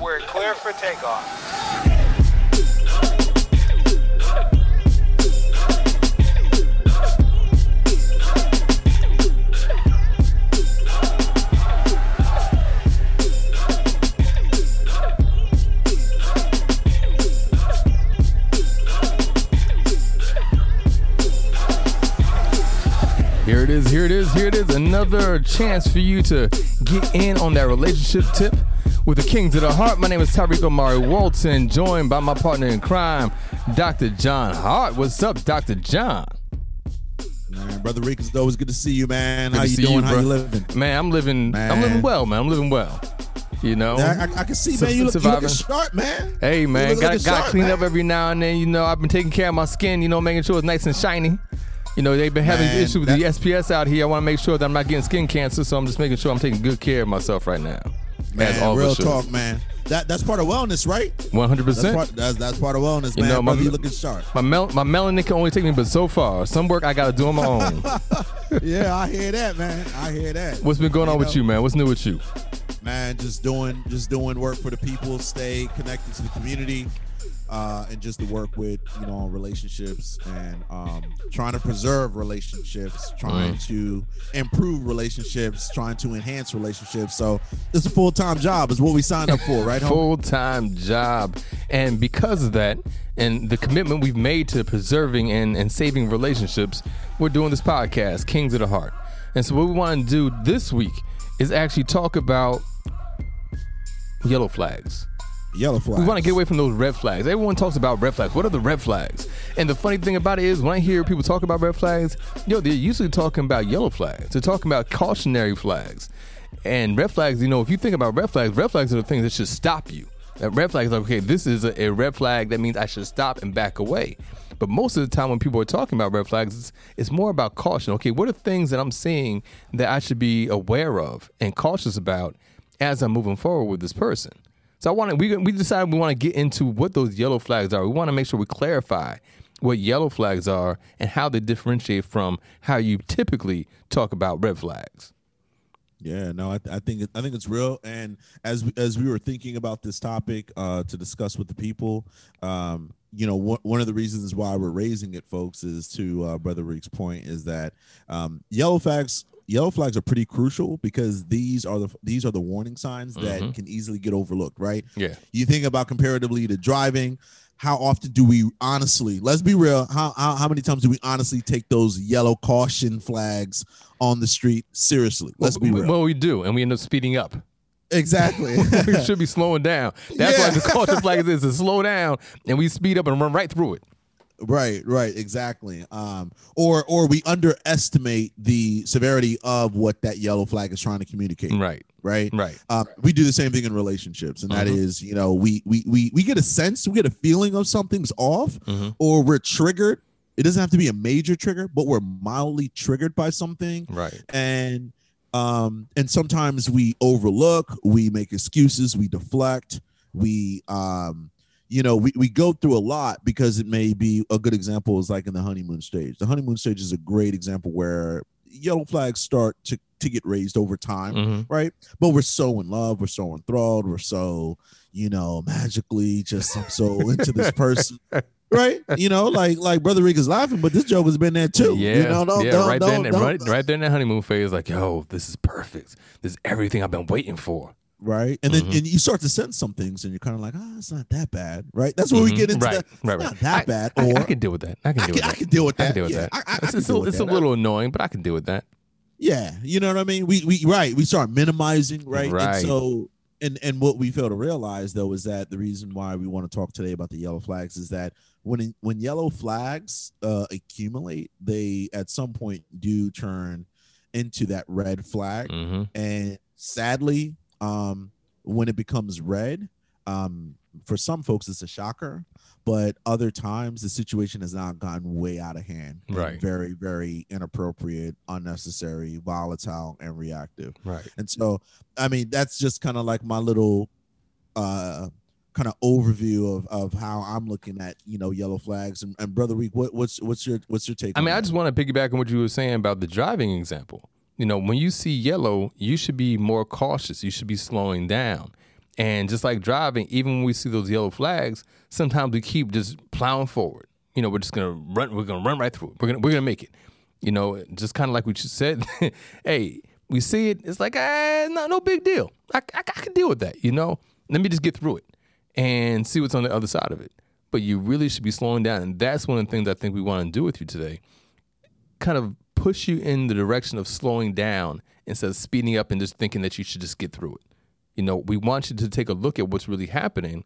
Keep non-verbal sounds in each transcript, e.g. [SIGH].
We're clear for takeoff. Here it is, here it is, here it is. Another chance for you to get in on that relationship tip with the Kings of the Heart. My name is Tyreek Omari Walton, joined by my partner in crime, Dr. John Hart. What's up, Dr. John? Man, brother Rick, it's always good to see you, man. Good How you doing? How you living? Man, I'm living I'm living well, man. I'm living well. You know? I, I, I can see, Su- man. You look, you surviving. looking sharp, man. Hey man, got got sharp, clean man. up every now and then. You know, I've been taking care of my skin. You know, making sure it's nice and shiny. You know, they've been having Man, issues with that- the SPS out here. I want to make sure that I'm not getting skin cancer, so I'm just making sure I'm taking good care of myself right now. Man, all real talk, man. That that's part of wellness, right? One hundred percent. That's, that's part of wellness, You man. know, my- brother, you looking sharp. My mel- my melanin can only take me but so far. Some work I got to do on my own. [LAUGHS] yeah, I hear that, man. I hear that. What's been going on with you, man? What's new with you? man? Just doing, just doing work for the people. Stay connected to the community, uh, and just to work with you know on relationships and um, trying to preserve relationships, trying Mm. to improve relationships, trying to enhance relationships. So it's a full time job. Is what we signed up for, right? Full time job, and because of that, and the commitment we've made to preserving and, and saving relationships, we're doing this podcast, Kings of the Heart. And so, what we want to do this week is actually talk about yellow flags. Yellow flag. We want to get away from those red flags. Everyone talks about red flags. What are the red flags? And the funny thing about it is, when I hear people talk about red flags, yo, they're usually talking about yellow flags. They're talking about cautionary flags. And red flags, you know, if you think about red flags, red flags are the things that should stop you. That red flag is like, okay, this is a, a red flag. That means I should stop and back away. But most of the time, when people are talking about red flags, it's, it's more about caution. Okay, what are things that I'm seeing that I should be aware of and cautious about as I'm moving forward with this person? So I want to we we decided we want to get into what those yellow flags are. We want to make sure we clarify what yellow flags are and how they differentiate from how you typically talk about red flags. Yeah, no, I, I think I think it's real. And as as we were thinking about this topic uh, to discuss with the people, um, you know, one one of the reasons why we're raising it, folks, is to uh, Brother Reek's point is that um, yellow flags yellow flags are pretty crucial because these are the these are the warning signs that Mhm. can easily get overlooked. Right? Yeah. You think about comparatively to driving. How often do we honestly? Let's be real. How, how how many times do we honestly take those yellow caution flags on the street seriously? Let's be well, real. well, we do, and we end up speeding up. Exactly. [LAUGHS] we should be slowing down. That's why the caution flag is to slow down, and we speed up and run right through it. Right, right, exactly. Um, or or we underestimate the severity of what that yellow flag is trying to communicate. Right, Right. right. Um, we do the same thing in relationships, and that Mhm. is, you know, we we we we get a sense, we get a feeling of something's off, Mhm. or we're triggered. It doesn't have to be a major trigger, but we're mildly triggered by something. Right. and um and sometimes we overlook we make excuses we deflect we um you know we, we go through a lot because it may be a good example is like in the honeymoon stage. The honeymoon stage is a great example where yellow flags start to to get raised over time hmm right? But we're so in love we're so enthralled we're so you know magically just i'm so into this person [LAUGHS] right? You know like like brother rick is laughing but this joke has been there too Yeah, you know? Don't, yeah, don't, right don't, there, don't- right, right there in that honeymoon phase, like, yo, this is perfect. This is everything I've been waiting for. Right? And then Mhm. and you start to sense some things, and you're kind of like, oh, it's not that bad, right? That's where we Mhm. get into right, the, right, it's right. not that I- bad. I, Or I can deal with that. I can deal can, with I that. can deal with I can deal with yeah, that. I, I, I it's can it's, a, with it's a little annoying, but I can deal with that. yeah, you know what I mean. We we right. We start minimizing, right? Right. And so. And, and what we fail to realize though is that the reason why we want to talk today about the yellow flags is that when when yellow flags uh, accumulate, they at some point do turn into that red flag, hmm and sadly um when it becomes red um for some folks it's a shocker but other times the situation has not gotten way out of hand Right. very very inappropriate unnecessary volatile and reactive Right. and so i mean that's just kind of like my little uh kind of overview of of how i'm looking at you know yellow flags and, and brother Reek what, what's what's your what's your take I mean, I just want to piggyback on what you were saying about the driving example. You know, when you see yellow, you should be more cautious. You should be slowing down. And just like driving, even when we see those yellow flags, sometimes we keep just plowing forward. You know, we're just gonna run. We're gonna run right through. We're gonna we're gonna make it. You know, just kind of like we just said. [LAUGHS] hey, we see it. It's like ah, no, no big deal. I, I, I can deal with that. You know, let me just get through it and see what's on the other side of it. But you really should be slowing down, and that's one of the things I think we want to do with you today. Kind of push you in the direction of slowing down instead of speeding up and just thinking that you should just get through it. You know, we want you to take a look at what's really happening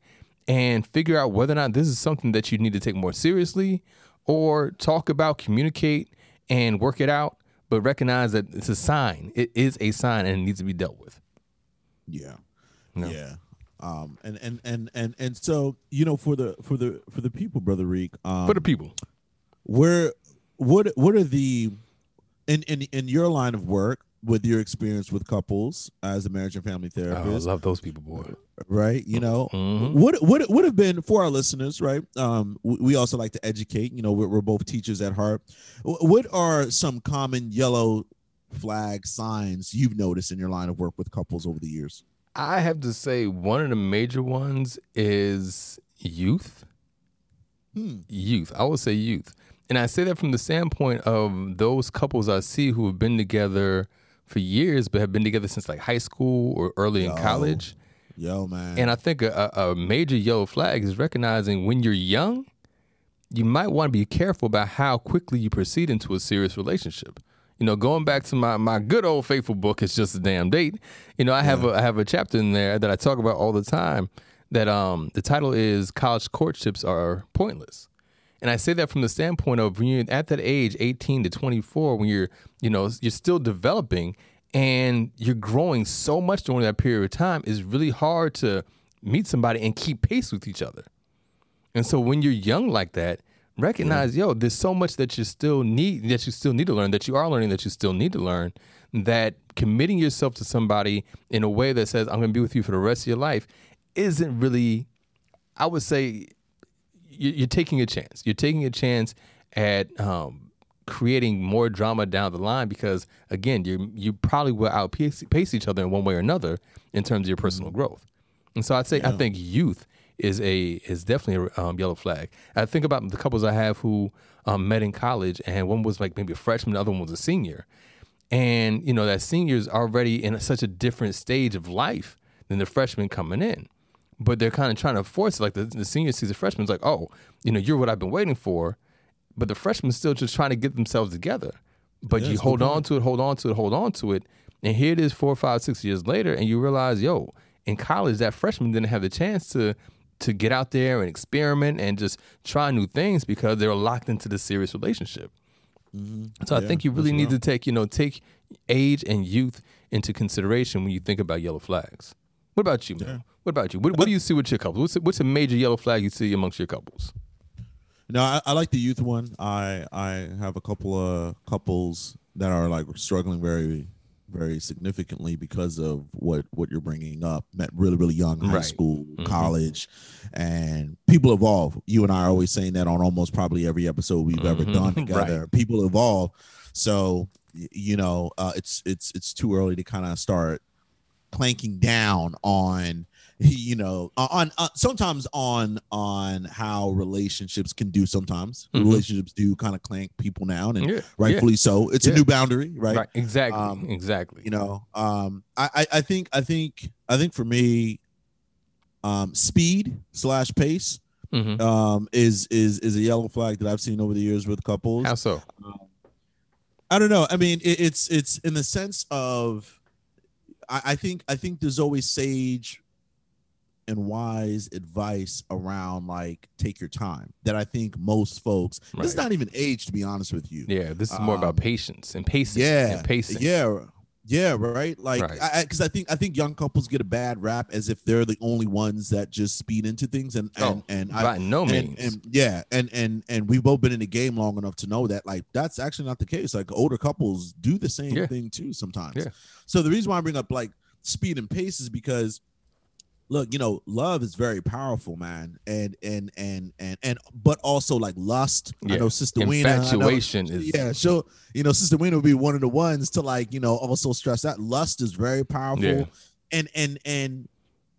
and figure out whether or not this is something that you need to take more seriously or talk about, communicate, and work it out. But recognize that it's a sign. It is a sign and it needs to be dealt with. Yeah. No. Yeah. Um, and, and, and, and, and so, you know, for the, for the, for the people, brother Reek, um, For the people. where, what, what are the, in, in, in your line of work, with your experience with couples as a marriage and family Oh, I love those people, boy. right? You know, Mhm. what what would have been for our listeners, right? Um, we, we also like to educate. You know, we're, we're both teachers at heart. What are some common yellow flag signs you've noticed in your line of work with couples over the years? I have to say, one of the major ones is youth. Hmm. Youth. I would say youth. And I say that from the standpoint of those couples I see who have been together for years, but have been together since like high school or early in college. Yo, man. And I think a, a major yellow flag is recognizing when you're young, you might want to be careful about how quickly you proceed into a serious relationship. You know, going back to my, my good old faithful book, it's just a damn date. You know, I have a I have a chapter in there that I talk about all the time. That um the title is college courtships are pointless. And I say that from the standpoint of when you're at that age, 18 to 24, when you're, you know, you're still developing and you're growing so much during that period of time, it's really hard to meet somebody and keep pace with each other. And so when you're young like that, recognize, mm. yo, there's so much that you still need that you still need to learn, that you are learning that you still need to learn, that committing yourself to somebody in a way that says, I'm gonna be with you for the rest of your life isn't really I would say you're taking a chance. You're taking a chance at um, creating more drama down the line because again, you you probably will outpace each other in one way or another in terms of your personal growth. And so I'd say I think youth is a is definitely a um, yellow flag. I think about the couples I have who um, met in college, and one was like maybe a freshman, the other one was a senior, and you know that senior is already in such a different stage of life than the freshman coming in but they're kind of trying to force it. Like the, the senior sees the freshman's like, oh, you know, you're what I've been waiting for. But the freshman's still just trying to get themselves together. But Yeah, you it's a good hold on to it, hold on to it, hold on to it. And here it is four, five, six years later, and you realize, yo, in college, that freshman didn't have the chance to to get out there and experiment and just try new things because they were locked into this serious relationship. So I think you really need real. to take, you know, take age and youth into consideration when you think about yellow flags. What about you, man? What about you? What, what do you see with your couples? What's a, what's a major yellow flag you see amongst your couples? No, I, I like the youth one. I I have a couple of couples that are like struggling very very significantly because of what what you're bringing up. Met really really young, high Right. school, Mhm. college, and people evolve. You and I are always saying that on almost probably every episode we've ever Mhm. done [LAUGHS] Right. together. People evolve, so you know uh, it's it's it's too early to kind of start clanking down on you know on, on sometimes on on how relationships can do sometimes Mhm. relationships do kind of clank people down and Yeah, rightfully so it's Yeah. a new boundary right, right. Exactly, Um, exactly. you know um I, I i think i think i think for me um speed slash pace Mhm. um is is is a yellow flag that i've seen over the years with couples How so? I don't know. I mean, it, it's it's in the sense of, I think I think there's always sage and wise advice around like take your time that I think most folks. It's Right. not even age, to be honest with you. Yeah, this is more about Um, patience and pacing. Yeah, and pacing. yeah, yeah, right. Like, Right. I because I, think I think young couples get a bad rap as if they're the only ones that just speed into things, and and Oh, and I by no and, means. and yeah, and and and we've both been in the game long enough to know that like that's actually not the case. Like older couples do the same Yeah. thing too sometimes. Yeah. So the reason why I bring up like speed and pace is because look, you know, love is very powerful, man, and and and and and but also like lust. I know Sister Weena. I know- Infatuation is yeah, she'll you know, Sister Weena would be one of the ones to like, you know, also stress that lust is very powerful. Yeah. And and and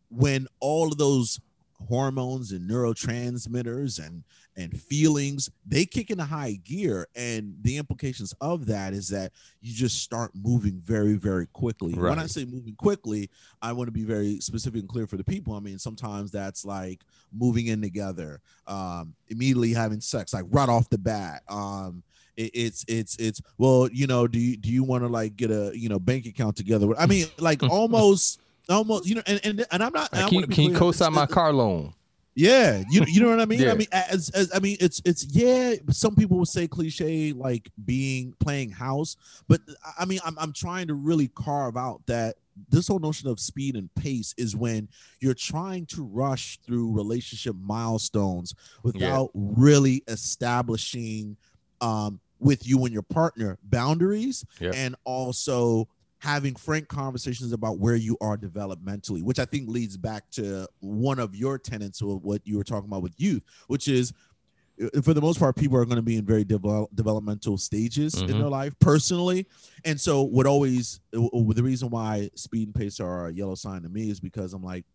when all of those hormones and neurotransmitters and and feelings they kick into high gear. And the implications of that is that you just start moving very very quickly. Right. when i say moving quickly i want to be very specific and clear for the people. I mean sometimes that's like moving in together um immediately having sex like right off the bat. Um it, it's it's it's well you know do you do you want to like get a you know bank account together? I mean like [LAUGHS] almost almost you know and and, and i'm not I can, wanna can you co-sign my car loan? Yeah, you you know what I [LAUGHS] mean. Yeah. I mean, as, as I mean, it's it's yeah. Some people would say cliche like being playing house, but I mean, I'm I'm trying to really carve out that this whole notion of speed and pace is when you're trying to rush through relationship milestones without really establishing um with you and your partner boundaries Yeah. and also having frank conversations about where you are developmentally, which I think leads back to one of your tenets of what you were talking about with youth, which is uh, for the most part, people are going to be in very devel- developmental stages in Mhm. their life personally. And so, what always uh, the reason why speed and pace are a yellow sign to me is because I'm like,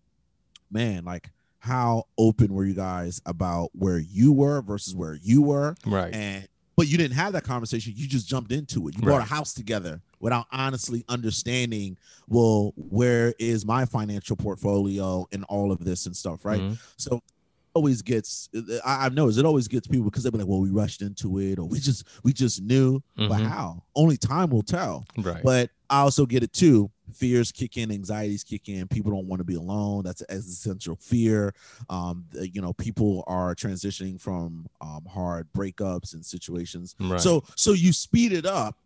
man, like, how open were you guys about where you were versus where you were? Right. and but you didn't have that conversation you just jumped into it you bought a house together without honestly understanding well where is my financial portfolio and all of this and stuff right Mhm. so always gets I, i've noticed it always gets people because they'll be like well we rushed into it or we just we just knew but Mhm. how only time will tell Right. but I also get it too. Fears kick in, anxieties kick in. People don't want to be alone. That's an existential fear. Um, you know, people are transitioning from um, hard breakups and situations. right. So, so you speed it up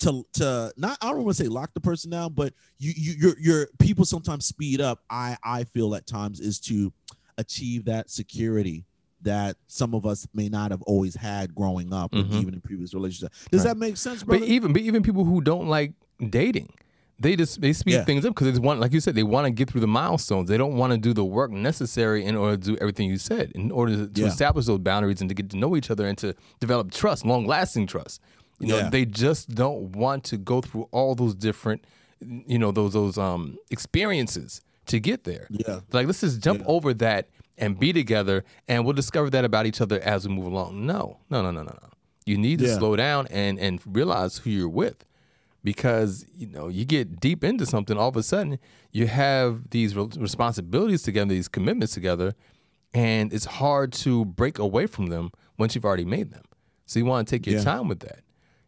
to to not. I don't want to say lock the person down, but you you your your people sometimes speed up. I I feel at times is to achieve that security that some of us may not have always had growing up, Mhm. even in previous relationships. Does Right. that make sense, brother? But even but even people who don't like dating, they just they speed Yeah. things up because they just want, like you said, they want to get through the milestones. They don't want to do the work necessary in order to do everything you said, in order to, to Yeah. establish those boundaries and to get to know each other and to develop trust, long lasting trust. You know, Yeah. they just don't want to go through all those different, you know, those those um experiences to get there. yeah. Like let's just jump Yeah. over that and be together, and we'll discover that about each other as we move along. No, no, no, no, no, no. You need to Yeah. slow down and and realize who you're with, because you know you get deep into something. All of a sudden, you have these re- responsibilities together, these commitments together, and it's hard to break away from them once you've already made them. So you want to take your Yeah. time with that,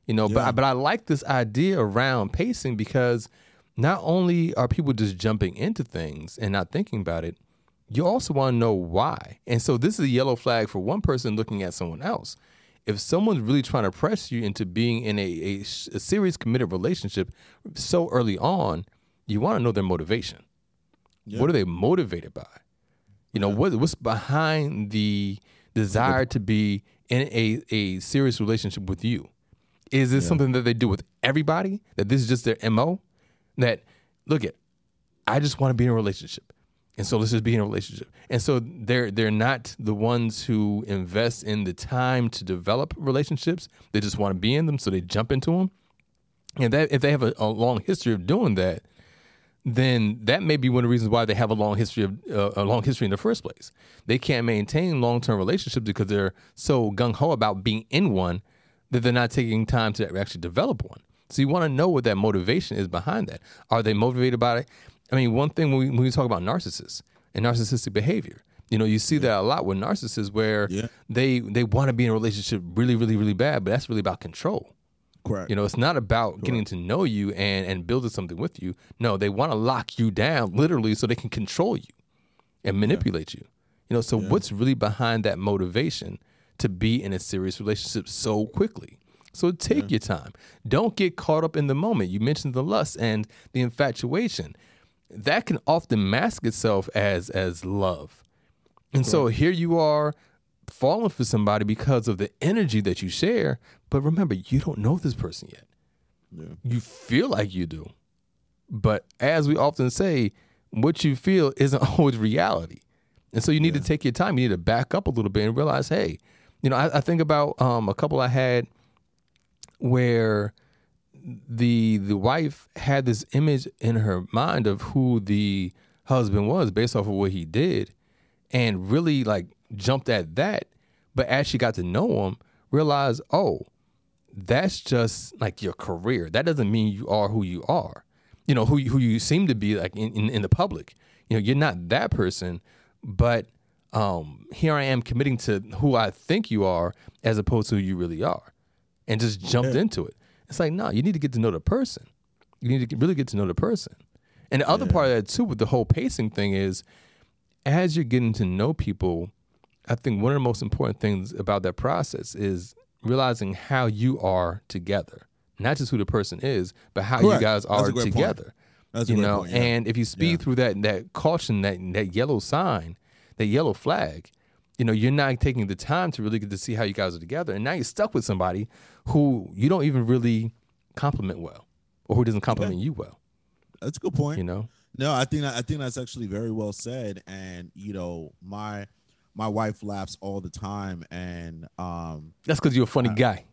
you know. Yeah. But but I like this idea around pacing because not only are people just jumping into things and not thinking about it, you also want to know why. And so this is a yellow flag for one person looking at someone else. If someone's really trying to press you into being in a, a, a serious committed relationship so early on, you want to know their motivation. Yeah. What are they motivated by? You know, what what's behind the desire to be in a, a serious relationship with you? Is this Yeah. something that they do with everybody? That this is just their MO? That look at I just want to be in a relationship. And so let's just be in a relationship. And so they're they're not the ones who invest in the time to develop relationships. They just want to be in them, so they jump into them. And that if they have a, a long history of doing that, then that may be one of the reasons why they have a long history of uh, a long history in the first place. They can't maintain long term relationships because they're so gung ho about being in one that they're not taking time to actually develop one. So you want to know what that motivation is behind that. Are they motivated by it? I mean, one thing when we, when we talk about narcissists and narcissistic behavior, you know, you see that a lot with narcissists where Yeah. they they want to be in a relationship really, really, really bad, but that's really about control. Correct. You know, it's not about getting to know you and and building something with you. No, they want to lock you down literally so they can control you and manipulate you. You know, so what's really behind that motivation to be in a serious relationship so quickly? So take your time. Don't get caught up in the moment. You mentioned the lust and the infatuation. That can often mask itself as as love. And so here you are falling for somebody because of the energy that you share, but remember, you don't know this person yet. Yeah. You feel like you do. But as we often say, what you feel isn't [LAUGHS] always reality. And so you need to take your time. You need to back up a little bit and realize, hey, you know, I, I think about um, a couple I had where the the wife had this image in her mind of who the husband was based off of what he did and really like jumped at that. But as she got to know him, realized, oh, that's just like your career. That doesn't mean you are who you are. You know, who you, who you seem to be like in, in, in the public. You know, you're not that person, but um, here I am committing to who I think you are as opposed to who you really are. And just jumped Yeah. into it. It's like, no, you need to get to know the person. You need to get, really get to know the person. And the other part of that too, with the whole pacing thing, is as you're getting to know people, I think one of the most important things about that process is realizing how you are together, not just who the person is, but how you Correct. guys That's a are great point. together. That's you know, point, yeah. and if you speed Yeah. through that that caution, that that yellow sign, that yellow flag, you know, you're not taking the time to really get to see how you guys are together, and now you're stuck with somebody who you don't even really compliment well, or who doesn't compliment you well. That's a good point. You know, No, I think that, I think that's actually very well said. And you know, my my wife laughs all the time, and um, that's because you're a funny guy.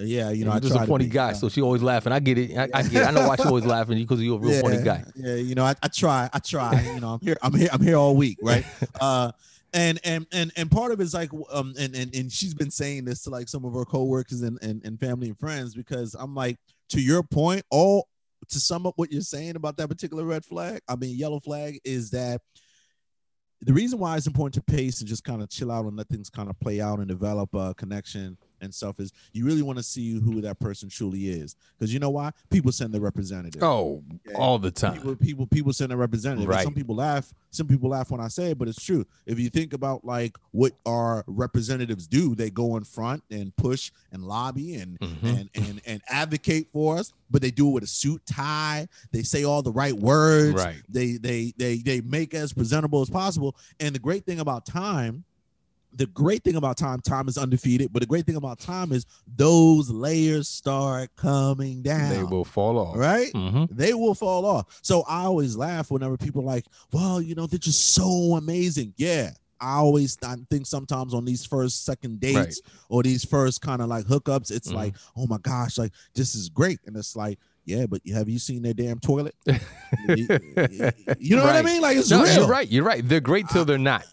Yeah, you know, I you're just a funny be, guy, uh, so she always laughing. I get it. I, I get it. I know why she always laughing because you're a real funny guy. Yeah, you know, I, I try, I try. You know, I'm here, I'm here, I'm here all week, right? [LAUGHS] uh, and and and and part of it's like, um, and and and she's been saying this to like some of her coworkers and and, and family and friends because I'm like, to your point, all to sum up what you're saying about that particular red flag, I mean, yellow flag is that the reason why it's important to pace and just kind of chill out and let things kind of play out and develop a connection and stuff is you really want to see who that person truly is because you know why people send their representative Oh, Okay. all the time. people people people send their representative. And Right. Some people laugh. Some people laugh when I say it, but it's true. If you think about like what our representatives do, they go in front and push and lobby and Mhm. and and and advocate for us. But they do it with a suit tie. They say all the right words. Right. They they they they make as presentable as possible. And the great thing about time. The great thing about time, time is undefeated. But the great thing about time is those layers start coming down They will fall off. right? hmm They will fall off. So I always laugh whenever people are like, well, you know, they're just so amazing. Yeah. I always I think sometimes on these first, second dates or these first kind of like hookups, it's Mhm. like, oh my gosh, like this is great. And it's like, yeah, but have you seen their damn toilet? [LAUGHS] you you know what I mean? Like it's No, real. you're right. You're right. They're great till they're not.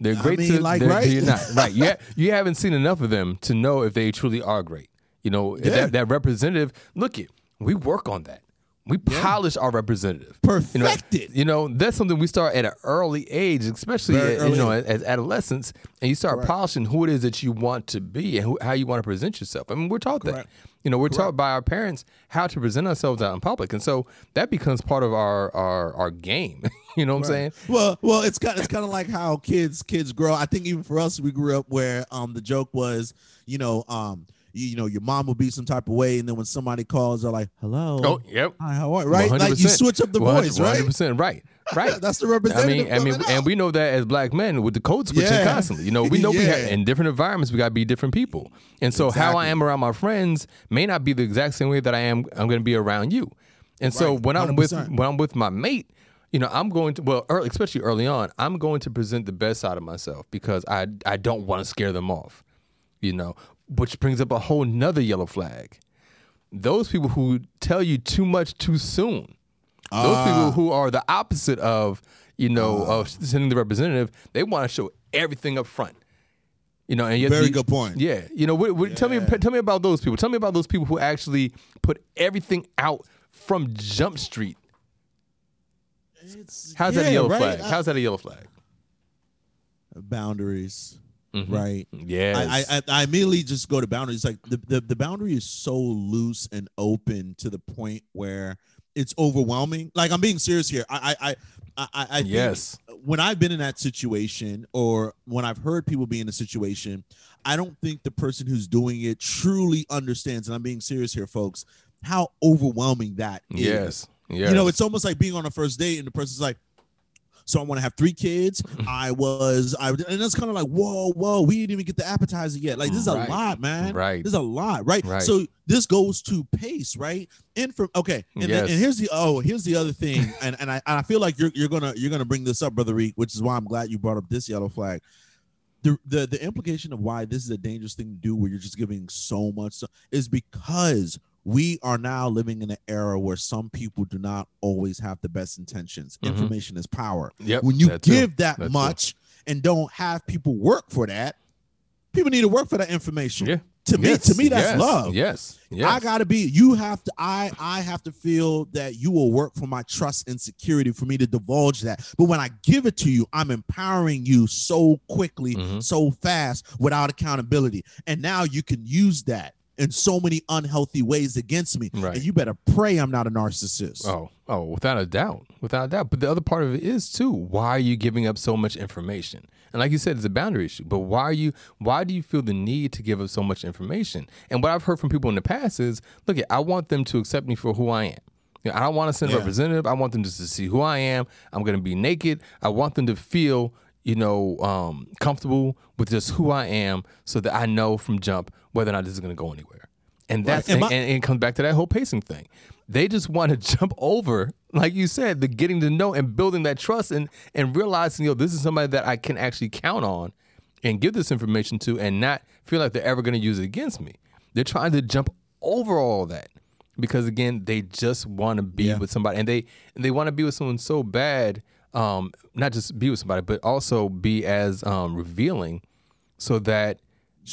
They're I great mean, till like, they're, right? you're not. [LAUGHS] Right. You, ha- you haven't seen enough of them to know if they truly are great. You know, Yeah. that, that representative, look it, we work on that. We polish our representative. You know, Perfected. you know, that's something we start at an early age, especially Very uh, you know early. as, adolescents, and you start Correct. polishing who it is that you want to be and who, how you want to present yourself. I mean, we're taught that. You know, we're taught by our parents how to present ourselves out in public, and so that becomes part of our our our game. [LAUGHS] you know what I'm saying? Well, well, it's kind it's kind of like how kids kids grow. I think even for us, we grew up where um the joke was, you know, um you, you know your mom will be some type of way, and then when somebody calls, they're like, "Hello, Oh, yep. hi, how are you?" Right, like you switch up the voice, right? 100%, right, [LAUGHS] right. That's the I mean, I mean, coming and we know that as black men with the code switching Yeah. constantly. You know, we [LAUGHS] know we have in different environments we got to be different people, and so how I am around my friends may not be the exact same way that I am. I'm going to be around you, and so Right. when I'm with when I'm with my mate, you know, I'm going to well, early, especially early on, I'm going to present the best side of myself because I I don't want to scare them off, you know, which brings up a whole nother yellow flag. Those people who tell you too much too soon. Those Ah. people who are the opposite of you know of sending the representative they want to show everything up front. You know and yet Very you- good point. yeah you know what, what, tell me tell me about those people. Tell me about those people who actually put everything out from jump street. It's- how's that a yellow right? flag? I- how's that a yellow flag? Boundaries, Mhm. right? Yeah, I, I I immediately just go to boundaries. Like the, the the boundary is so loose and open to the point where it's overwhelming. Like I'm being serious here. I I I I, I think yes when I've been in that situation or when I've heard people be in a situation, I don't think the person who's doing it truly understands. And I'm being serious here, folks. How overwhelming that is. yes yes You know, it's almost like being on a first date and the person's like, so I want to have three kids. Mm-hmm. I was, I, and it's kind of like, whoa, whoa, we didn't even get the appetizer yet. Like, this is Right. a lot, man. Right. This is a lot, right? Right. So this goes to pace, right? And from okay, and, then- Yes. and here's the oh, here's the other thing, [LAUGHS] and and I and I feel like you're you're gonna you're gonna bring this up, brother Reek, which is why I'm glad you brought up this yellow flag. The, the the implication of why this is a dangerous thing to do where you're just giving so much is because we are now living in an era where some people do not always have the best intentions. Mhm. Information is power. Yep, when you that too. give that That too. much and don't have people work for that, people need to work for that information. Yeah. To me, Yes, to me, that's yes, love. Yes. Yes. I gotta be. You have to. I. I have to feel that you will work for my trust and security for me to divulge that. But when I give it to you, I'm empowering you so quickly, Mhm. so fast, without accountability. And now you can use that in so many unhealthy ways against me. Right. And you better pray I'm not a narcissist. Oh, oh, without a doubt, without a doubt. But the other part of it is too. Why are you giving up so much information? And like you said, it's a boundary issue. But why are you? Why do you feel the need to give up so much information? And what I've heard from people in the past is, look, I want them to accept me for who I am. You know, I don't want to send a Yeah. representative. I want them just to see who I am. I'm going to be naked. I want them to feel, you know, um, comfortable with just who I am, so that I know from jump whether or not this is going to go anywhere. And that's And and, my- and it comes back to that whole pacing thing. They just want to [LAUGHS] jump over, like you said, the getting to know and building that trust and and realizing, you know, this is somebody that I can actually count on and give this information to and not feel like they're ever going to use it against me. They're trying to jump over all that because again, they just want to be Yeah. with somebody and they and they want to be with someone so bad, um, not just be with somebody, but also be as um, revealing so that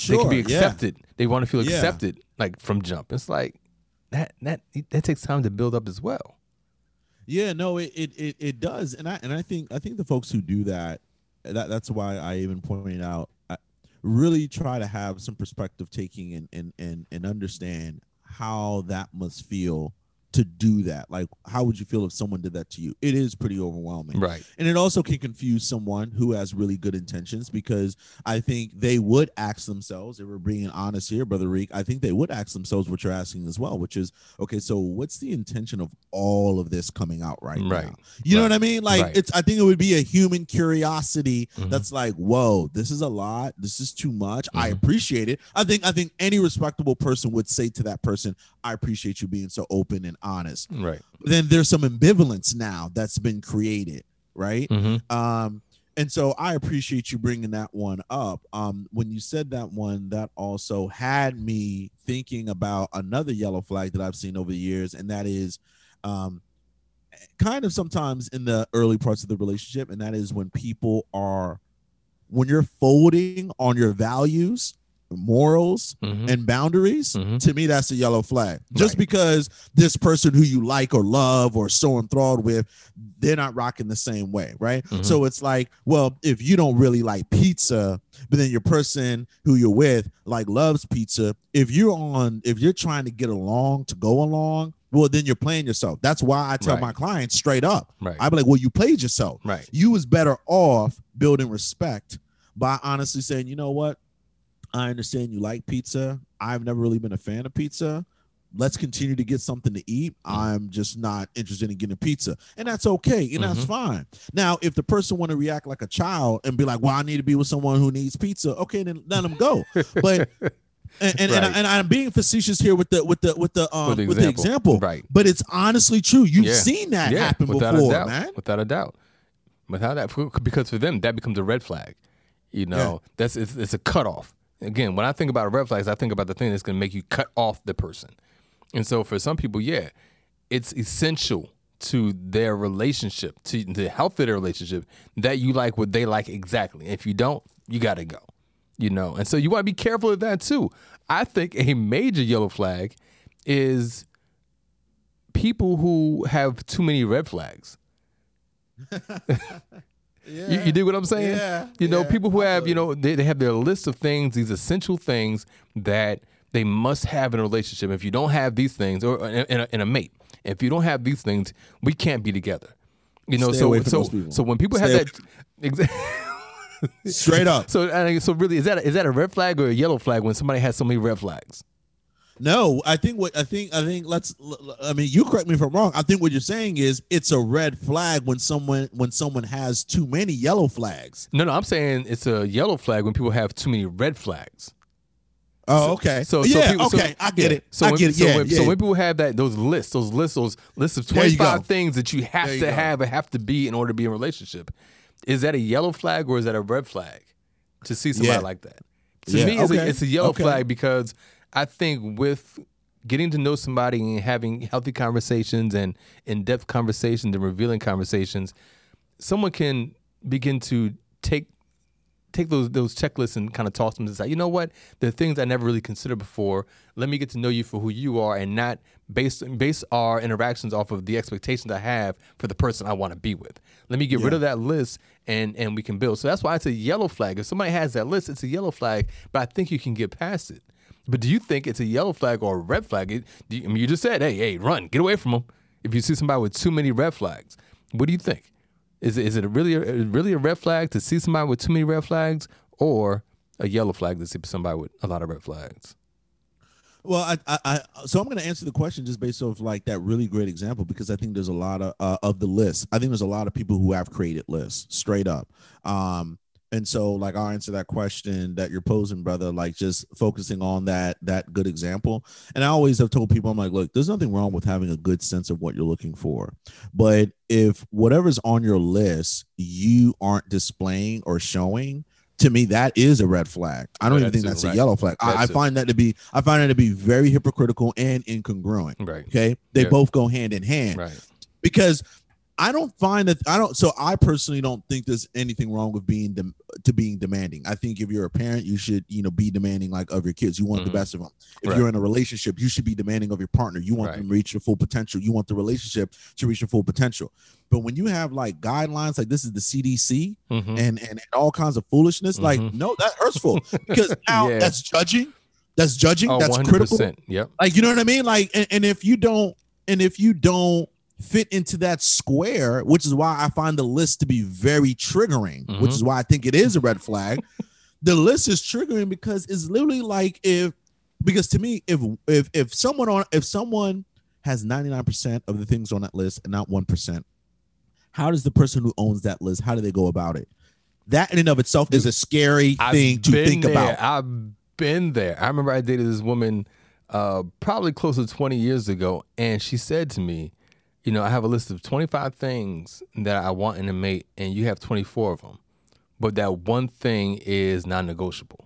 they can be Sure, yeah. accepted. They want to feel Yeah. accepted, like from jump. It's like that that that takes time to build up as well. Yeah, no, it, it it it does, and I and I think I think the folks who do that, that that's why I even pointed out, I really try to have some perspective taking and and and and understand how that must feel to do that. Like, how would you feel if someone did that to you? It is pretty overwhelming. Right. And it also can confuse someone who has really good intentions because I think they would ask themselves, if we're being honest here, Brother Reek, I think they would ask themselves what you're asking as well, which is, okay, so what's the intention of all of this coming out right, Right. now? You know what I mean? Like Right. it's I think it would be a human curiosity Mhm. that's like, whoa, this is a lot. This is too much. I Mhm. appreciate it. I think I think any respectable person would say to that person, I appreciate you being so open and honest Right. then there's some ambivalence now that's been created right Mm-hmm. um and so i appreciate you bringing that one up um when you said that one that also had me thinking about another yellow flag that i've seen over the years and that is um kind of sometimes in the early parts of the relationship and that is when people are when you're folding on your values morals Mm-hmm. and boundaries, Mhm. to me, that's a yellow flag. Just Right. because this person who you like or love or so enthralled with, they're not rocking the same way, right? Mhm. So it's like, well, if you don't really like pizza, but then your person who you're with like loves pizza, if you're on, if you're trying to get along to go along, well, then you're playing yourself. That's why I tell Right. my clients straight up. Right. I be like, well, you played yourself right. you was better off building respect by honestly saying, you know what? I understand you like pizza. I've never really been a fan of pizza. Let's continue to get something to eat. I'm just not interested in getting pizza. And that's okay. And that's Mhm. fine. Now, if the person want to react like a child and be like, well, I need to be with someone who needs pizza, okay, then let them go. [LAUGHS] But and, and, and, I, and I'm being facetious here with the with the with the um With the with the example. Right. But it's honestly true. You've Yeah. seen that yeah, happen without before, a doubt. man. Without a doubt. Without that, because for them that becomes a red flag. You know, that's it's, it's a cutoff. Again, when I think about red flags, I think about the thing that's going to make you cut off the person. And so for some people, yeah, it's essential to their relationship, to the health of their relationship, that you like what they like exactly. If you don't, you got to go. You know, and so you want to be careful of that too. I think a major yellow flag is people who have too many red flags. [LAUGHS] [LAUGHS] You, you dig what I'm saying? Yeah, You know, yeah, people who have, you know, they, they have their list of things, these essential things that they must have in a relationship. If you don't have these things, or in in a, in a mate, if you don't have these things, we can't be together. You know, Stay so so so when people Stay have that, [LAUGHS] Straight up. [LAUGHS] so so really, is that a, is that a red flag or a yellow flag when somebody has so many red flags? No, I think what I think I think let's I mean you correct me if I'm wrong. I think what you're saying is it's a red flag when someone when someone has too many yellow flags. No, no, I'm saying it's a yellow flag when people have too many red flags. Oh, okay. So, so yeah, people, so- okay, I get yeah. it. So I when, get it. So yeah, when, yeah. so when people have that those lists, those lists, those lists of 25 things that you have you to go. have and have to be in order to be in a relationship, is that a yellow flag or is that a red flag to see somebody like that? To me, it's, a, it's a yellow okay. flag because I think with getting to know somebody and having healthy conversations and in-depth conversations and revealing conversations, someone can begin to take take those those checklists and kind of toss them aside. You know what? The things I never really considered before. Let me get to know you for who you are and not base base our interactions off of the expectations I have for the person I want to be with. Let me get rid of that list and and we can build. So that's why it's a yellow flag. If somebody has that list, it's a yellow flag, but I think you can get past it. But do you think it's a yellow flag or a red flag? It, you, I mean, you just said, "Hey, hey, run, get away from them." If you see somebody with too many red flags, what do you think? Is it, is it really a, really a red flag to see somebody with too many red flags, or a yellow flag to see somebody with a lot of red flags? Well, I, I, I so I'm going to answer the question just based off like that really great example because I think there's a lot of uh, of the list. I think there's a lot of people who have created lists straight up. Um, and so like I'll answer that question that you're posing, brother. Like just focusing on that that good example. And I always have told people, I'm like, look, there's nothing wrong with having a good sense of what you're looking for, but if whatever's on your list you aren't displaying or showing. To me, that is a red flag. I don't Yeah, even think too, that's right. a yellow flag. I, I find that to be I find that to be very hypocritical and incongruent. Right, Okay, they Yeah. both go hand in hand right, because I don't find that I don't. So I personally don't think there's anything wrong with being dem- to being demanding. I think if you're a parent, you should you know be demanding like of your kids. You want Mhm. the best of them. If Right. you're in a relationship, you should be demanding of your partner. You want Right. them to reach their full potential. You want the relationship to reach their full potential. But when you have like guidelines like this is the CDC Mhm. and, and and all kinds of foolishness, like Mhm. no, that hurtful because [LAUGHS] now Yeah. that's judging. That's judging. Oh, that's 100%. critical Yep. like you know what i mean like and, and if you don't and if you don't fit into that square which is why i find the list to be very triggering which Mhm. is why i think it is a red flag [LAUGHS] the list is triggering because it's literally like if because to me if if if someone on if someone has 99% of the things on that list and not 1% how does the person who owns that list how do they go about it that in and of itself is a scary thing to think there. about I've been there. I remember I dated this woman uh, probably close to 20 years ago, and she said to me, You know, I have a list of 25 things that I want in a mate, and you have 24 of them. But that one thing is non negotiable.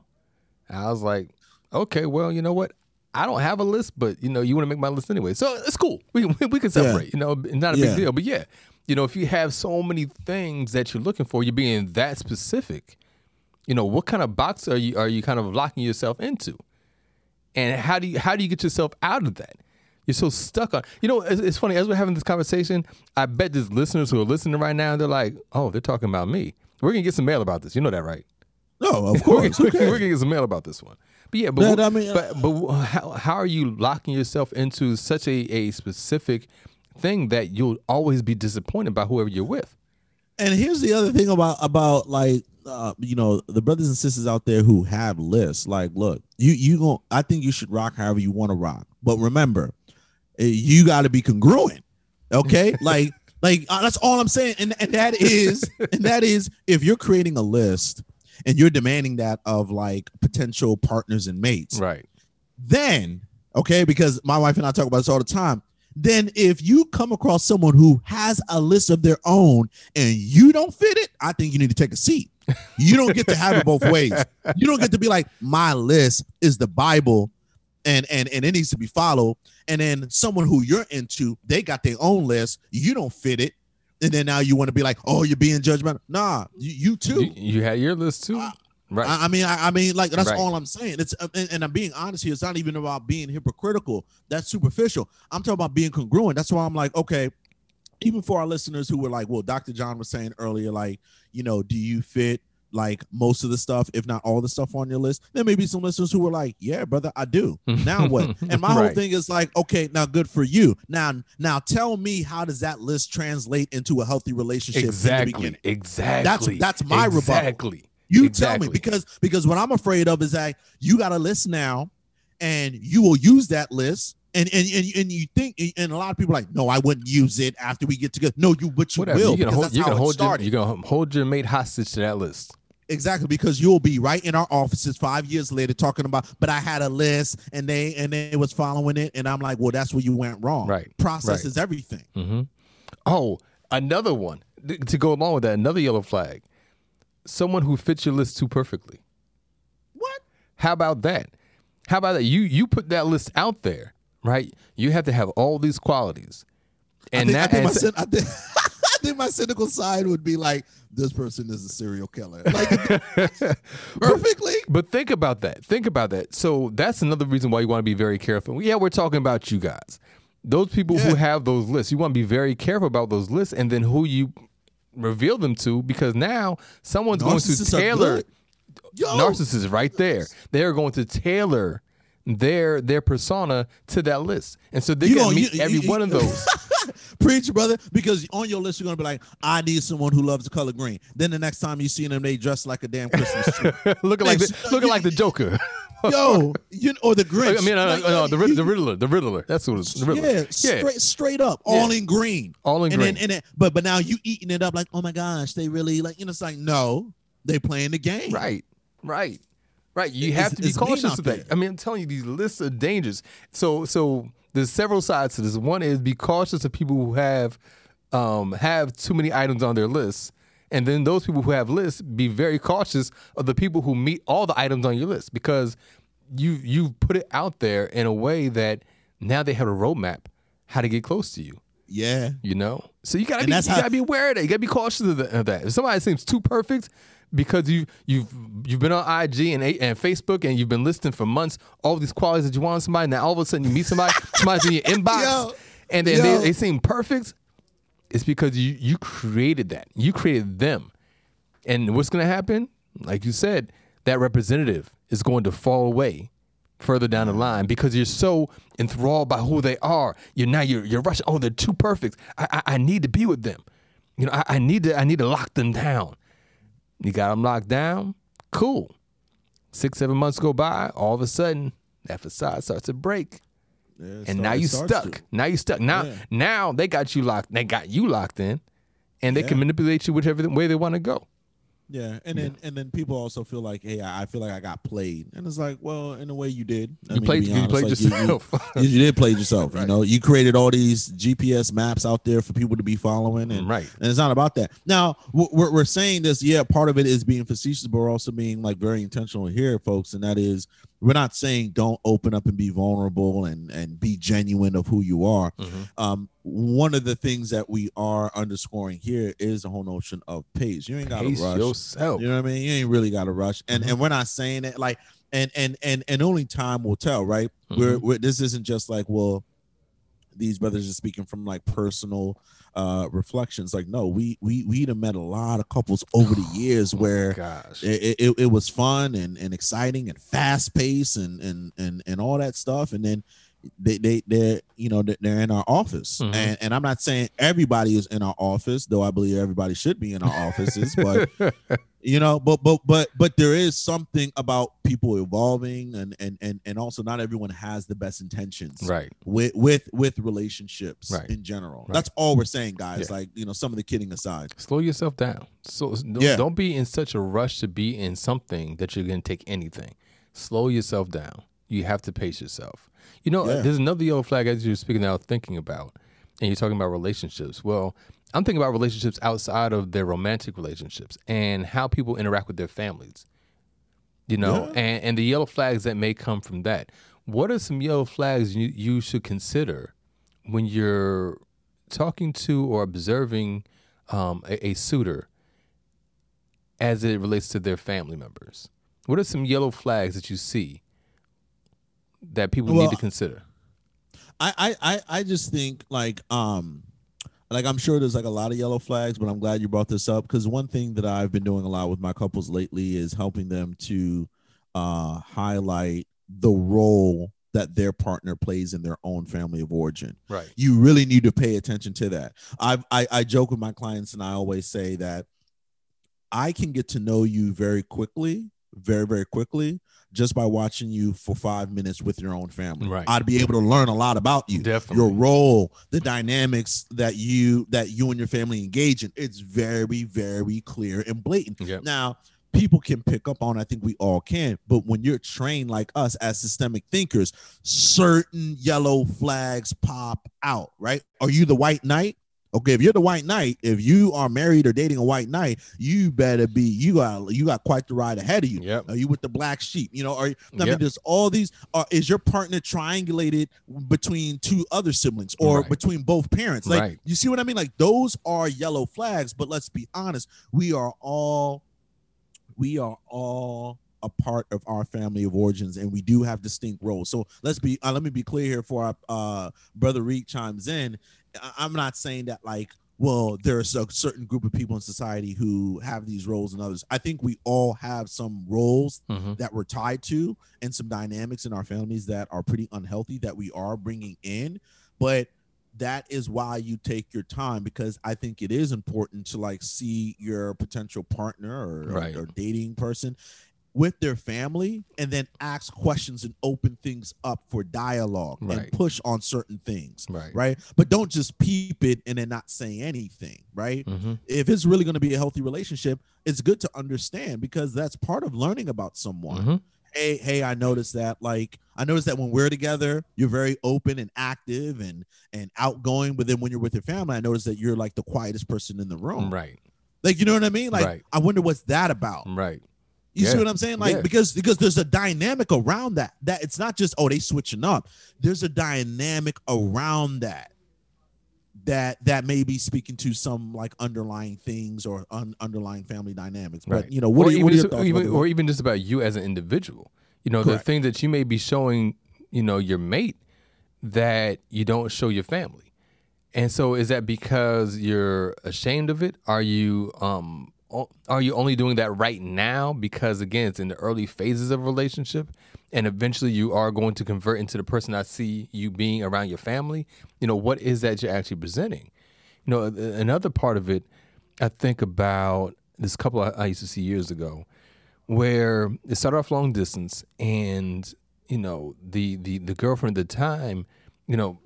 I was like, Okay, well, you know what? I don't have a list, but you know, you want to make my list anyway. So it's cool. We [LAUGHS] can, we can separate, you know, not a Yeah. big deal. But yeah, you know, if you have so many things that you're looking for, you're being that specific you know what kind of box are you are you kind of locking yourself into and how do you how do you get yourself out of that you're so stuck on you know it's, it's funny as we're having this conversation i bet there's listeners who are listening right now they're like oh they're talking about me. We're gonna get some mail about this you know that right? No of [LAUGHS] we're, course. gonna, okay. we're gonna get some mail about this one. But yeah but what- I mean, but but how, how are you locking yourself into such a, a specific thing that you'll always be disappointed by whoever you're with? And here's the other thing about about like uh, you know the brothers and sisters out there who have lists like look you you going i think you should rock however you want to rock. But remember you got to be congruent okay? [LAUGHS] Like like uh, that's all i'm saying and, and that is and that is if you're creating a list and you're demanding that of like potential partners and mates right. then okay because my wife and i talk about this all the time then if you come across someone who has a list of their own and you don't fit it i think you need to take a seat. You don't get to have it both ways. You don't get to be like my list is the bible and and and it needs to be followed and then someone who you're into they got their own list you don't fit it and then now you want to be like oh you're being judgmental nah you, you too you, you had your list too right I, I mean, I, I mean, like that's Right. all I'm saying. It's uh, and, and I'm being honest here. It's not even about being hypocritical. That's superficial. I'm talking about being congruent. That's why I'm like, okay. Even for our listeners who were like, well, Dr. John was saying earlier, like, you know, do you fit like most of the stuff, if not all the stuff on your list? There may be some listeners who were like, yeah, brother, I do. Now [LAUGHS] what? And my whole thing is like, okay, now good for you. Now, now tell me how does that list translate into a healthy relationship? in the Exactly. Exactly. that's that's my rebuttal. You Exactly. tell me because because what I'm afraid of is that you got a list now, and you will use that list, and and and, and you think, and a lot of people are like, no, I wouldn't use it after we get together. No, you but you Whatever. will you're gonna hold, you're gonna hold your, you're gonna hold your mate hostage to that list. Exactly because you'll be right in our offices five years later talking about, but I had a list and they and they was following it, and I'm like, well, that's where you went wrong. Right. Process Right. is everything. hmm Oh, another one Th- to go along with that. Another yellow flag. Someone who fits your list too perfectly. What? How about that? How about that? You you put that list out there, right? You have to have all these qualities. And I think, I think, my, I, think, think my cynical side would be like, this person is a serial killer. Like [LAUGHS] perfectly. But, but, think about that. Think about that. So that's another reason why you want to be very careful. Yeah, we're talking about you guys. Those people yeah. who have those lists, you want to be very careful about those lists and then who you reveal them to because now someone's going to tailor narcissists right there. They are going to tailor their their persona to that list, and so they can meet you, every you, one of those. [LAUGHS] Preach, brother, because on your list you're gonna be like, I need someone who loves the color green. Then the next time you see them, they dress like a damn Christmas tree, [LAUGHS] looking like the, looking like the Joker. [LAUGHS] Yo, you or the Grinch. I mean, uh, like, uh, the, the Riddler, the Riddler. That's what it's. The Riddler. Yeah, straight, yeah. straight up, all yeah. in green, all in and green. Then, and then, but but now you eating it up like, oh my gosh, they really like. You know, it's like no, they playing the game. Right, right. Right, you have to be cautious of that. I mean, I'm telling you, these lists of dangers. So, so there's several sides to this. One is be cautious of people who have um, have too many items on their list, and then those people who have lists, be very cautious of the people who meet all the items on your list because you you've put it out there in a way that now they have a roadmap how to get close to you. Yeah, you know. So you gotta be you how- gotta be aware of that. You gotta be cautious of, the, of that. If somebody seems too perfect, because you you've you've been on IG and and Facebook and you've been listening for months all these qualities that you want in somebody. Now all of a sudden you meet somebody, [LAUGHS] somebody's in your inbox, yo, and then they, they seem perfect. It's because you you created that. You created them, and what's going to happen? Like you said, that representative is going to fall away further down the line because you're so enthralled by who they are. You're now you're you're rushing. Oh, they're too perfect. I I, I need to be with them. You know, I, I need to I need to lock them down. You got them locked down. Cool. Six, seven months go by. All of a sudden, that facade starts to break. Yeah, and now you stuck. To. Now you stuck. Now, yeah. now they got you locked. They got you locked in, and they yeah. can manipulate you whichever way they want to go. Yeah, and then and then people also feel like, hey, I feel like I got played, and it's like, well, in a way, you did. I you mean, played, you played like yourself. You, [LAUGHS] you, you, did play yourself. right. You know, you created all these GPS maps out there for people to be following, and right. And it's not about that. Now, we're we're saying this. Yeah, part of it is being facetious, but we're also being like very intentional here, folks, and that is we're not saying don't open up and be vulnerable and and be genuine of who you are. Mm-hmm. Um, one of the things that we are underscoring here is the whole notion of pace. You ain't got to rush yourself. You know what I mean? You ain't really got to rush. And mm-hmm. and we're not saying it like and and and and only time will tell, right? Mm-hmm. We're, we're this isn't just like well these brothers are speaking from like personal uh reflections. Like no we we we'd have met a lot of couples over the years oh where gosh. it, it, it, was fun and, and exciting and fast paced and and and and all that stuff. And then they they they're you know they're in our office mm-hmm. and and I'm not saying everybody is in our office though I believe everybody should be in our offices but [LAUGHS] you know but but but but there is something about people evolving and and and and also not everyone has the best intentions right with with with relationships right. in general right. that's all we're saying guys yeah. like you know some of the kidding aside slow yourself down so don't, yeah. don't be in such a rush to be in something that you're going to take anything slow yourself down you have to pace yourself you know, yeah. there's another yellow flag as you're speaking now, thinking about, and you're talking about relationships. Well, I'm thinking about relationships outside of their romantic relationships and how people interact with their families. You know, yeah. and, and the yellow flags that may come from that. What are some yellow flags you, you should consider when you're talking to or observing um, a, a suitor as it relates to their family members? What are some yellow flags that you see that people well, need to consider? I, I I just think like um like I'm sure there's like a lot of yellow flags, but I'm glad you brought this up because one thing that I've been doing a lot with my couples lately is helping them to uh highlight the role that their partner plays in their own family of origin. Right. You really need to pay attention to that. I I, I joke with my clients and I always say that I can get to know you very quickly, very very quickly just by watching you for five minutes with your own family. Right. I'd be able to learn a lot about you, Definitely. your role, the dynamics that you that you and your family engage in. It's very, very clear and blatant. Yep. Now, people can pick up on. I think we all can. But when you're trained like us as systemic thinkers, certain yellow flags pop out. Right? Are you the white knight? Okay, if you're the white knight, if you are married or dating a white knight, you better be you got you got quite the ride ahead of you. Yep. Are you with the black sheep? You know, are you, I mean, Yep. there's all these. Are, is your partner triangulated between two other siblings or Right. between both parents? Like, Right. you see what I mean? Like, those are yellow flags. But let's be honest, we are all, we are all a part of our family of origins, and we do have distinct roles. So let's be. Uh, let me be clear here for our uh, brother Reek chimes in. I'm not saying that like well there's a certain group of people in society who have these roles and others i think we all have some roles Mm-hmm. that we're tied to and some dynamics in our families that are pretty unhealthy that we are bringing in but that is why you take your time because i think it is important to like see your potential partner or, or- or dating person with their family and then ask questions and open things up for dialogue and push on certain things Right. right but don't just peep it and then not say anything right Mm-hmm. if it's really going to be a healthy relationship it's good to understand because that's part of learning about someone Mhm. hey hey i noticed that like i noticed that when we're together you're very open and active and and outgoing but then when you're with your family i noticed that you're like the quietest person in the room Right. like you know what i mean like Right. i wonder what's that about Right. You see what i'm saying like Yeah. because because there's a dynamic around that that it's not just oh they switching up there's a dynamic around that that that may be speaking to some like underlying things or un- underlying family dynamics but you know what or are, you- even what are your thoughts even, or even just about you as an individual. You know, the Correct. thing that you may be showing, you know, your mate that you don't show your family. And so is that because you're ashamed of it? Are you um are you only doing that right now because again it's in the early phases of a relationship and eventually you are going to convert into the person I see you being around your family? You know, what is that you're actually presenting? You know, another part of it I think about this couple I, used to see years ago where it started off long distance and you know the the the girlfriend at the time you know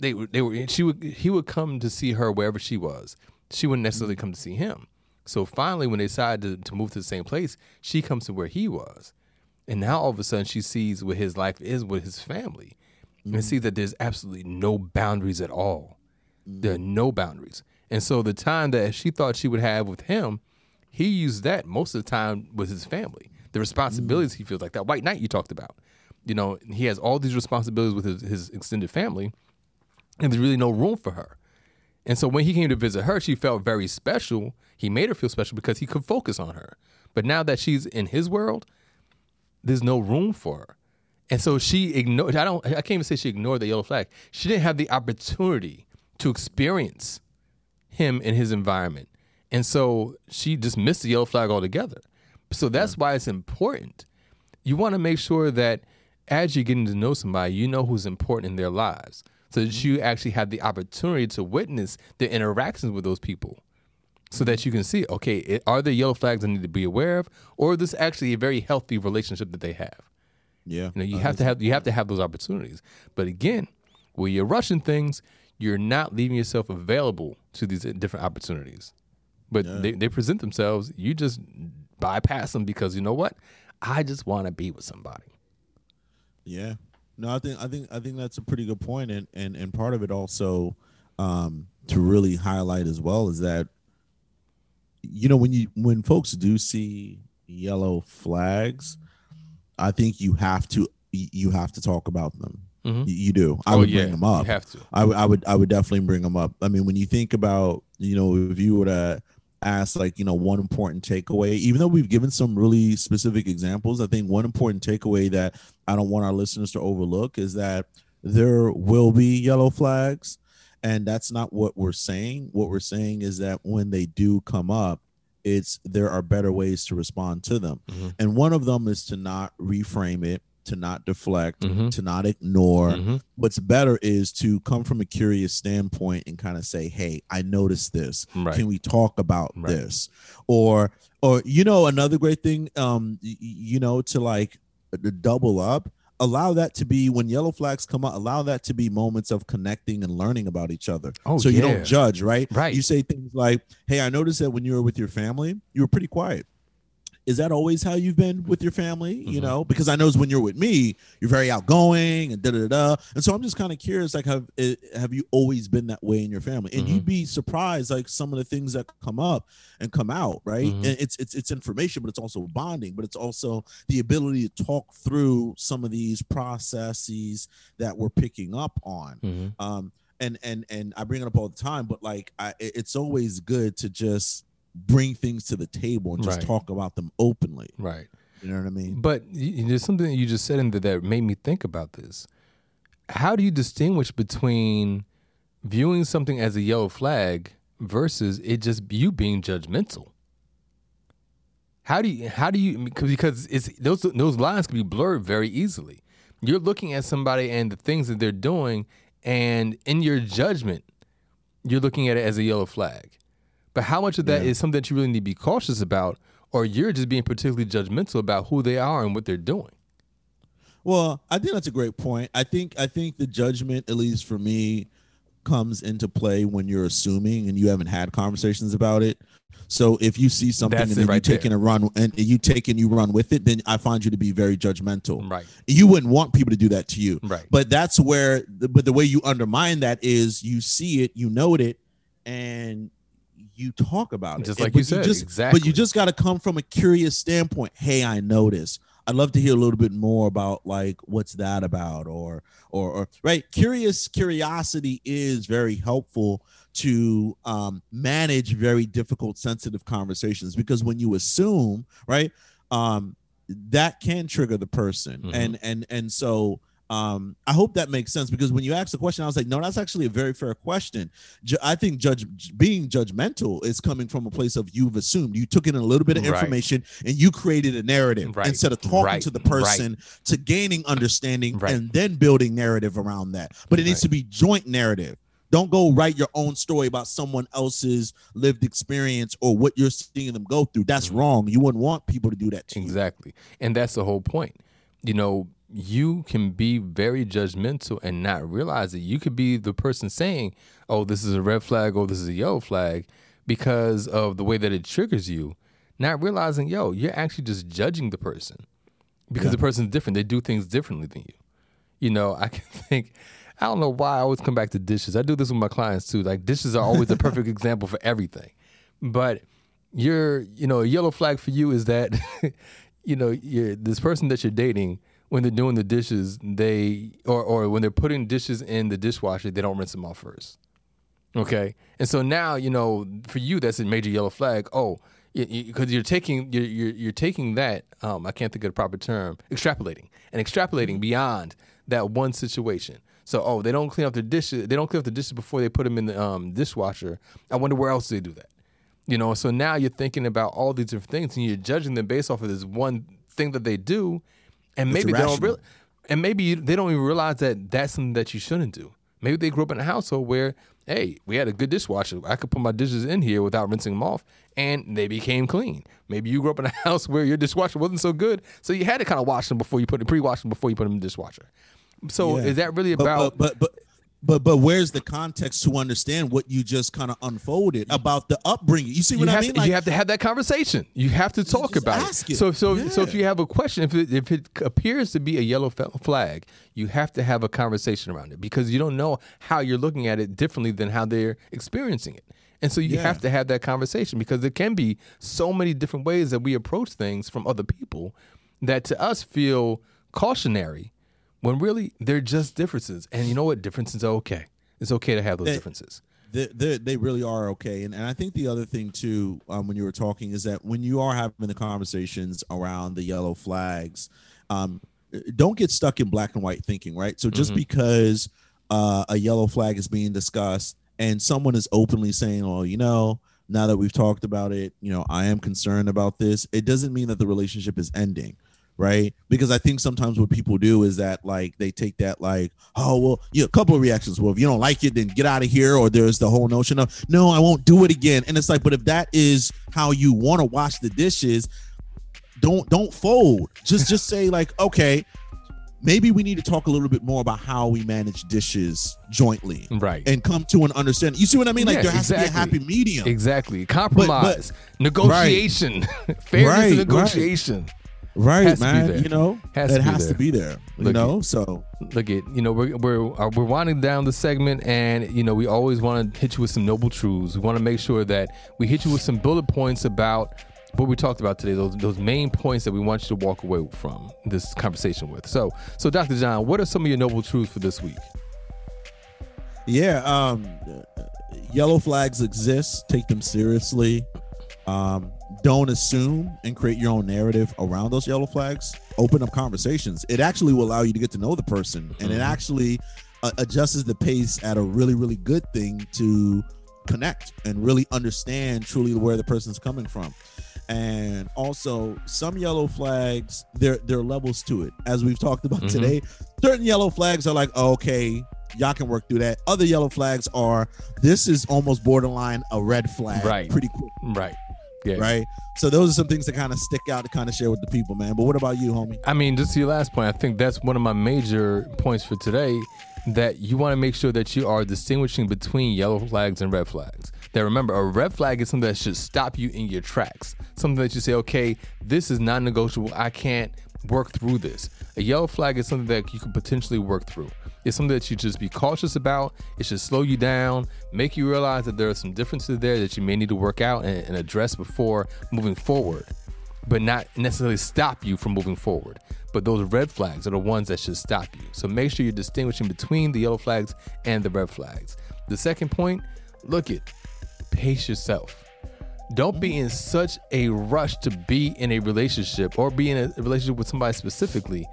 they they were she would he would come to see her wherever she was she wouldn't necessarily come to see him so finally when they decide to, to move to the same place she comes to where he was and now all of a sudden she sees what his life is with his family and mm-hmm. sees that there's absolutely no boundaries at all mm-hmm. there are no boundaries and so the time that she thought she would have with him he used that most of the time with his family. The responsibilities mm. he feels like that white knight you talked about. You know, he has all these responsibilities with his, his extended family, and there's really no room for her. And so when he came to visit her, she felt very special. He made her feel special because he could focus on her. But now that she's in his world, there's no room for her. And so she ignored I don't I can't even say she ignored the yellow flag. She didn't have the opportunity to experience him in his environment. And so she just missed the yellow flag altogether. So that's hmm. why it's important. You want to make sure that as you're getting to know somebody, you know who's important in their lives. So that you actually have the opportunity to witness the interactions with those people. So that you can see, okay, it, are there yellow flags I need to be aware of? Or is this actually a very healthy relationship that they have? yeah You know, you Uh, have to have you have to have those opportunities. But again, when you're rushing things, you're not leaving yourself available to these different opportunities. But they, they present themselves. You just bypass them because you know what? I just want to be with somebody. Yeah. No, I think I think I think that's a pretty good point, and and and part of it also um, to really highlight as well is that you know when you when folks do see yellow flags, I think you have to you have to talk about them. Mhm. You, do. I oh would yeah, bring them up. You have to. I would I would I would definitely bring them up. I mean, when you think about, you know, if you were to ask like, you know, one important takeaway, even though we've given some really specific examples, I think one important takeaway that I don't want our listeners to overlook is that there will be yellow flags. And that's not what we're saying. What we're saying is that when they do come up, it's there are better ways to respond to them. Mhm. And one of them is to not reframe it, to not deflect, Mhm. to not ignore Mhm. what's better is to come from a curious standpoint and kind of say hey i noticed this Right. can we talk about Right. this or or you know another great thing um you know to like to double up allow that to be when yellow flags come out allow that to be moments of connecting and learning about each other. Oh, so you don't judge right? Right. you say things like hey i noticed that when you were with your family you were pretty quiet is that always how you've been with your family? You Mhm. know, because I know when you're with me, you're very outgoing and da da da. And so I'm just kind of curious, like, have eh, have you always been that way in your family? And Mm-hmm. you'd be surprised, like some of the things that come up and come out, right? Mhm. And it's it's it's information, but it's also bonding, but it's also the ability to talk through some of these processes that we're picking up on Mhm. um and and and i bring it up all the time but like I, it's always good to just bring things to the table and just Right. talk about them openly Right. you know what i mean But there's something that you just said in there that made me think about this. How do you distinguish between viewing something as a yellow flag versus it just you being judgmental? How do you how do you because because it's those those lines can be blurred very easily. You're looking at somebody and the things that they're doing, and in your judgment, you're looking at it as a yellow flag. But how much of that is Yeah. something that you really need to be cautious about, or you're just being particularly judgmental about who they are and what they're doing? well i think that's a great point i think i think the judgment at least for me comes into play when you're assuming and you haven't had conversations about it so if you see something That's and then right you take there. and a run and you take and you run with it then i find you to be very judgmental Right. you wouldn't want people to do that to you Right. but that's where the, but the way you undermine that is you see it you note it and you talk about it. Just like but you said, just, exactly. but you just got to come from a curious standpoint. Hey i noticed i'd love to hear a little bit more about like what's that about or or, or right? Curious curiosity is very helpful to um, manage very difficult sensitive conversations because when you assume right um, that can trigger the person. Mhm. and and and so um, I hope that makes sense because when you asked the question, I was like, no, that's actually a very fair question. Ju- I think judge being judgmental is coming from a place of you've assumed you took in a little bit of Right. information and you created a narrative Right. instead of talking Right. to the Right. person to gaining understanding Right. and then building narrative around that. But it needs Right. to be joint narrative. Don't go write your own story about someone else's lived experience or what you're seeing them go through. That's Mhm. wrong. You wouldn't want people to do that to you. Exactly. And that's the whole point. You know, you can be very judgmental and not realize it. You could be the person saying, oh, this is a red flag Oh, this is a yellow flag because of the way that it triggers you, not realizing, yo, you're actually just judging the person because Yeah. the person's different. They do things differently than you. You know, I [LAUGHS] can think, I don't know why I always come back to dishes. I do this with my clients too. Like, dishes are always the [LAUGHS] perfect example for everything. But you're, you know, a yellow flag for you is that, [LAUGHS] you know, you're, this person that you're dating, when they're doing the dishes, they, or, or when they're putting dishes in the dishwasher, they don't rinse them off first. Okay. And so now, you know, for you, that's a major yellow flag. Oh, because you're taking you're, you're you're taking that um, I can't think of the proper term extrapolating and extrapolating beyond that one situation. So oh they don't clean up their dishes they don't clean up the dishes before they put them in the um, dishwasher. I wonder where else they do that. You know, so now you're thinking about all these different things and you're judging them based off of this one thing that they do, and maybe they don't irrational. real, and maybe you, they don't even realize that that's something that you shouldn't do. Maybe they grew up in a household where, hey, we had a good dishwasher. I could put my dishes in here without rinsing them off, and they became clean. Maybe you grew up in a [LAUGHS] house where your dishwasher wasn't so good, so you had to kind of wash them before you put pre-wash them before you put them in the dishwasher. So Yeah. is that really about? but, but but but but where's the context to understand what you just kind of unfolded about the upbringing? You see you what I have, mean? to, you have to have that conversation. You have to talk about it. it. So, so, so if you have a question, if it, if it appears to be a yellow flag, you have to have a conversation around it because you don't know how you're looking at it differently than how they're experiencing it. And so you Yeah. have to have that conversation because there can be so many different ways that we approach things from other people that to us feel cautionary when really they're just differences. And you know what? Differences are okay. It's okay to have those They- differences. they, they, they really are okay and, and i think the other thing too um, when you were talking is that when you are having the conversations around the yellow flags um, don't get stuck in black and white thinking right so just Mhm. because uh, a yellow flag is being discussed and someone is openly saying oh you know now that we've talked about it you know i am concerned about this it doesn't mean that the relationship is ending right because i think sometimes what people do is that like they take that like oh well yeah a couple of reactions well if you don't like it then get out of here or there's the whole notion of no i won't do it again and it's like but if that is how you want to wash the dishes don't don't fold just just say like okay maybe we need to talk a little bit more about how we manage dishes jointly Right. and come to an understanding. You see what I mean? Like Yeah, there has to be a happy medium. Exactly. Compromise. negotiation. [LAUGHS] Fairness Right, and right. negotiation. Right, Has to be man. there. You know, Has it to be has there. to be there. You Look know, so Look at you know we're we're uh, we're winding down the segment, and you know we always want to hit you with some noble truths. We want to make sure that we hit you with some bullet points about what we talked about today. Those those main points that we want you to walk away from this conversation with. So so Dr. John, what are some of your noble truths for this week? yeah, um, yellow flags exist. Take them seriously. Um, don't assume and create your own narrative around those yellow flags. Open up conversations. It actually will allow you to get to know the person, and it Mhm. actually uh, adjusts the pace at a really, really good thing to connect and really understand truly where the person's coming from. And also, some yellow flags, there there are levels to it. As we've talked about Mhm. today, certain yellow flags are like, okay, y'all can work through that. Other yellow flags are this is almost borderline a red flag, Right. Pretty quick, Right. Yeah. right? So those are some things that kind of stick out to kind of share with the people, man. But what about you, homie? I mean, just to your last point, I think that's one of my major points for today. That you want to make sure that you are distinguishing between yellow flags and red flags. That remember, a red flag is something that should stop you in your tracks. Something that you say, okay, this is non negotiable. I can't work through this. A yellow flag is something that you could potentially work through. It's something that you just be cautious about. It should slow you down, make you realize that there are some differences there that you may need to work out and, and address before moving forward but not necessarily stop you from moving forward. But those red flags are the ones that should stop you. So make sure you're distinguishing between the yellow flags and the red flags. The second point, look it, pace yourself. Don't be in such a rush to be in a relationship or be in a relationship with somebody specifically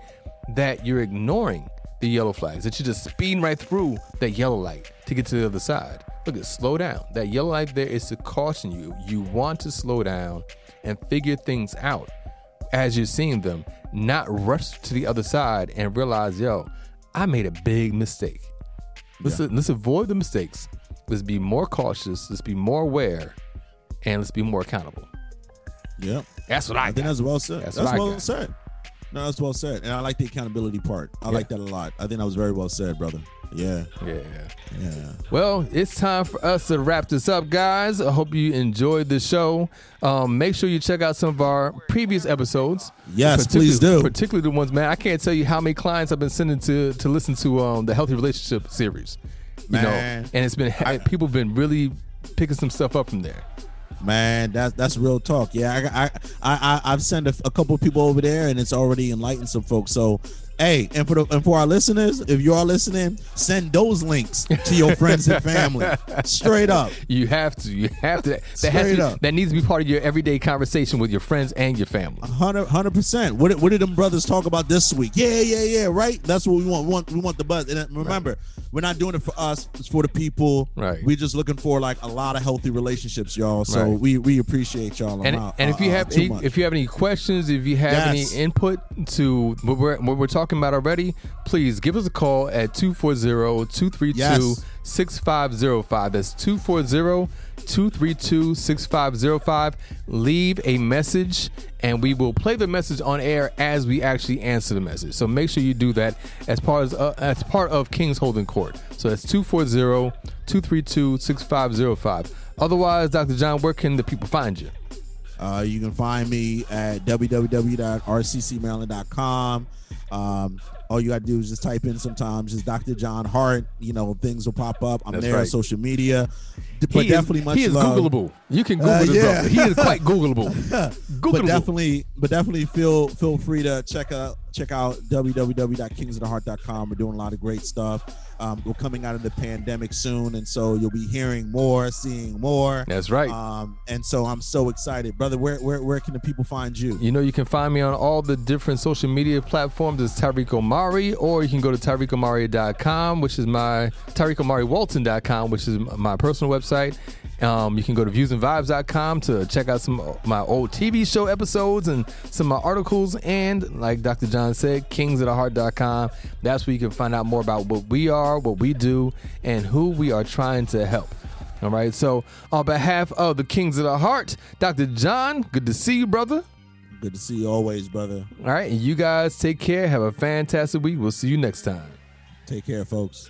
that you're ignoring the yellow flags, that you're just speeding right through that yellow light to get to the other side. Look at slow down. That yellow light there is to caution you. You want to slow down and figure things out as you're seeing them, not rush to the other side and realize, yo, I made a big mistake. Let's let's avoid the mistakes. Let's be more cautious. Let's be more aware, and let's be more accountable. Yeah, That's what I, I think got. that's well said. That's That's, what I well got. said. No, that's well said, and I like the accountability part. I Yeah. like that a lot. I think that was very well said, brother. Yeah, yeah. yeah. Well, it's time for us to wrap this up, guys. I hope you enjoyed the show. Um, make sure you check out some of our previous episodes. Yes, please do. Particularly the ones, man. I can't tell you how many clients I've been sending to to listen to um, the healthy relationship series. You know, Man. and it's been people have been really picking some stuff up from there. Man, that's that's real talk. Yeah, I I I, I've sent a, a couple people over there, and it's already enlightened some folks. So, hey, and for the and for our listeners, if you are listening, send those links to your friends and family. [LAUGHS] Straight up. You have to. You have to. That has Straight to, up. That needs to be part of your everyday conversation with your friends and your family. Hundred percent. What did, what did them brothers talk about this week? Yeah, yeah, yeah. Right. That's what we want. We want we want the buzz. And remember, we're not doing it for us. It's for the people. Right. We're just looking for like a lot of healthy relationships, y'all. So Right. we we appreciate y'all. And, amount- and if you uh, have any, if you have any questions, if you have Yes. any input to what we're, what we're talking about already, please give us a call at 240-232-6505. That's 240-232-6505. Leave a message and we will play the message on air as we actually answer the message. So make sure you do that as part of, uh, as part of King's Holding Court. So that's 240-232-6505. Otherwise, Dr. John, where can the people find you? Uh, you can find me at www.rccmaryland.com. Um, all you got to do is just type in sometimes just Dr. John Hart. You know, things will pop up. I'm That's there on right. social media. But he definitely is, much he is love. Googleable. You can Google Uh, yeah. He is quite Googleable. [LAUGHS] Googleable. But definitely, but definitely feel feel free to check out check out www.kingsoftheheart.com. We're doing a lot of great stuff. Um, we're coming out of the pandemic soon, and so you'll be hearing more, seeing more. That's right. Um, and so I'm so excited, brother. Where where where can the people find you? You know, you can find me on all the different social media platforms as Tyreek Omari, or you can go to TyreekOmari.com, which is my TyreekOmariWalton.com, which is my personal website. Um, you can go to viewsandvibes.com to check out some of my old TV show episodes and some of my articles. And like Dr. John said, kingsoftheheart.com. That's where you can find out more about what we are, what we do, and who we are trying to help. All right. So, on behalf of the Kings of the Heart, Dr. John, good to see you, brother. Good to see you always, brother. All right, and you guys take care. Have a fantastic week. We'll see you next time. Take care, folks.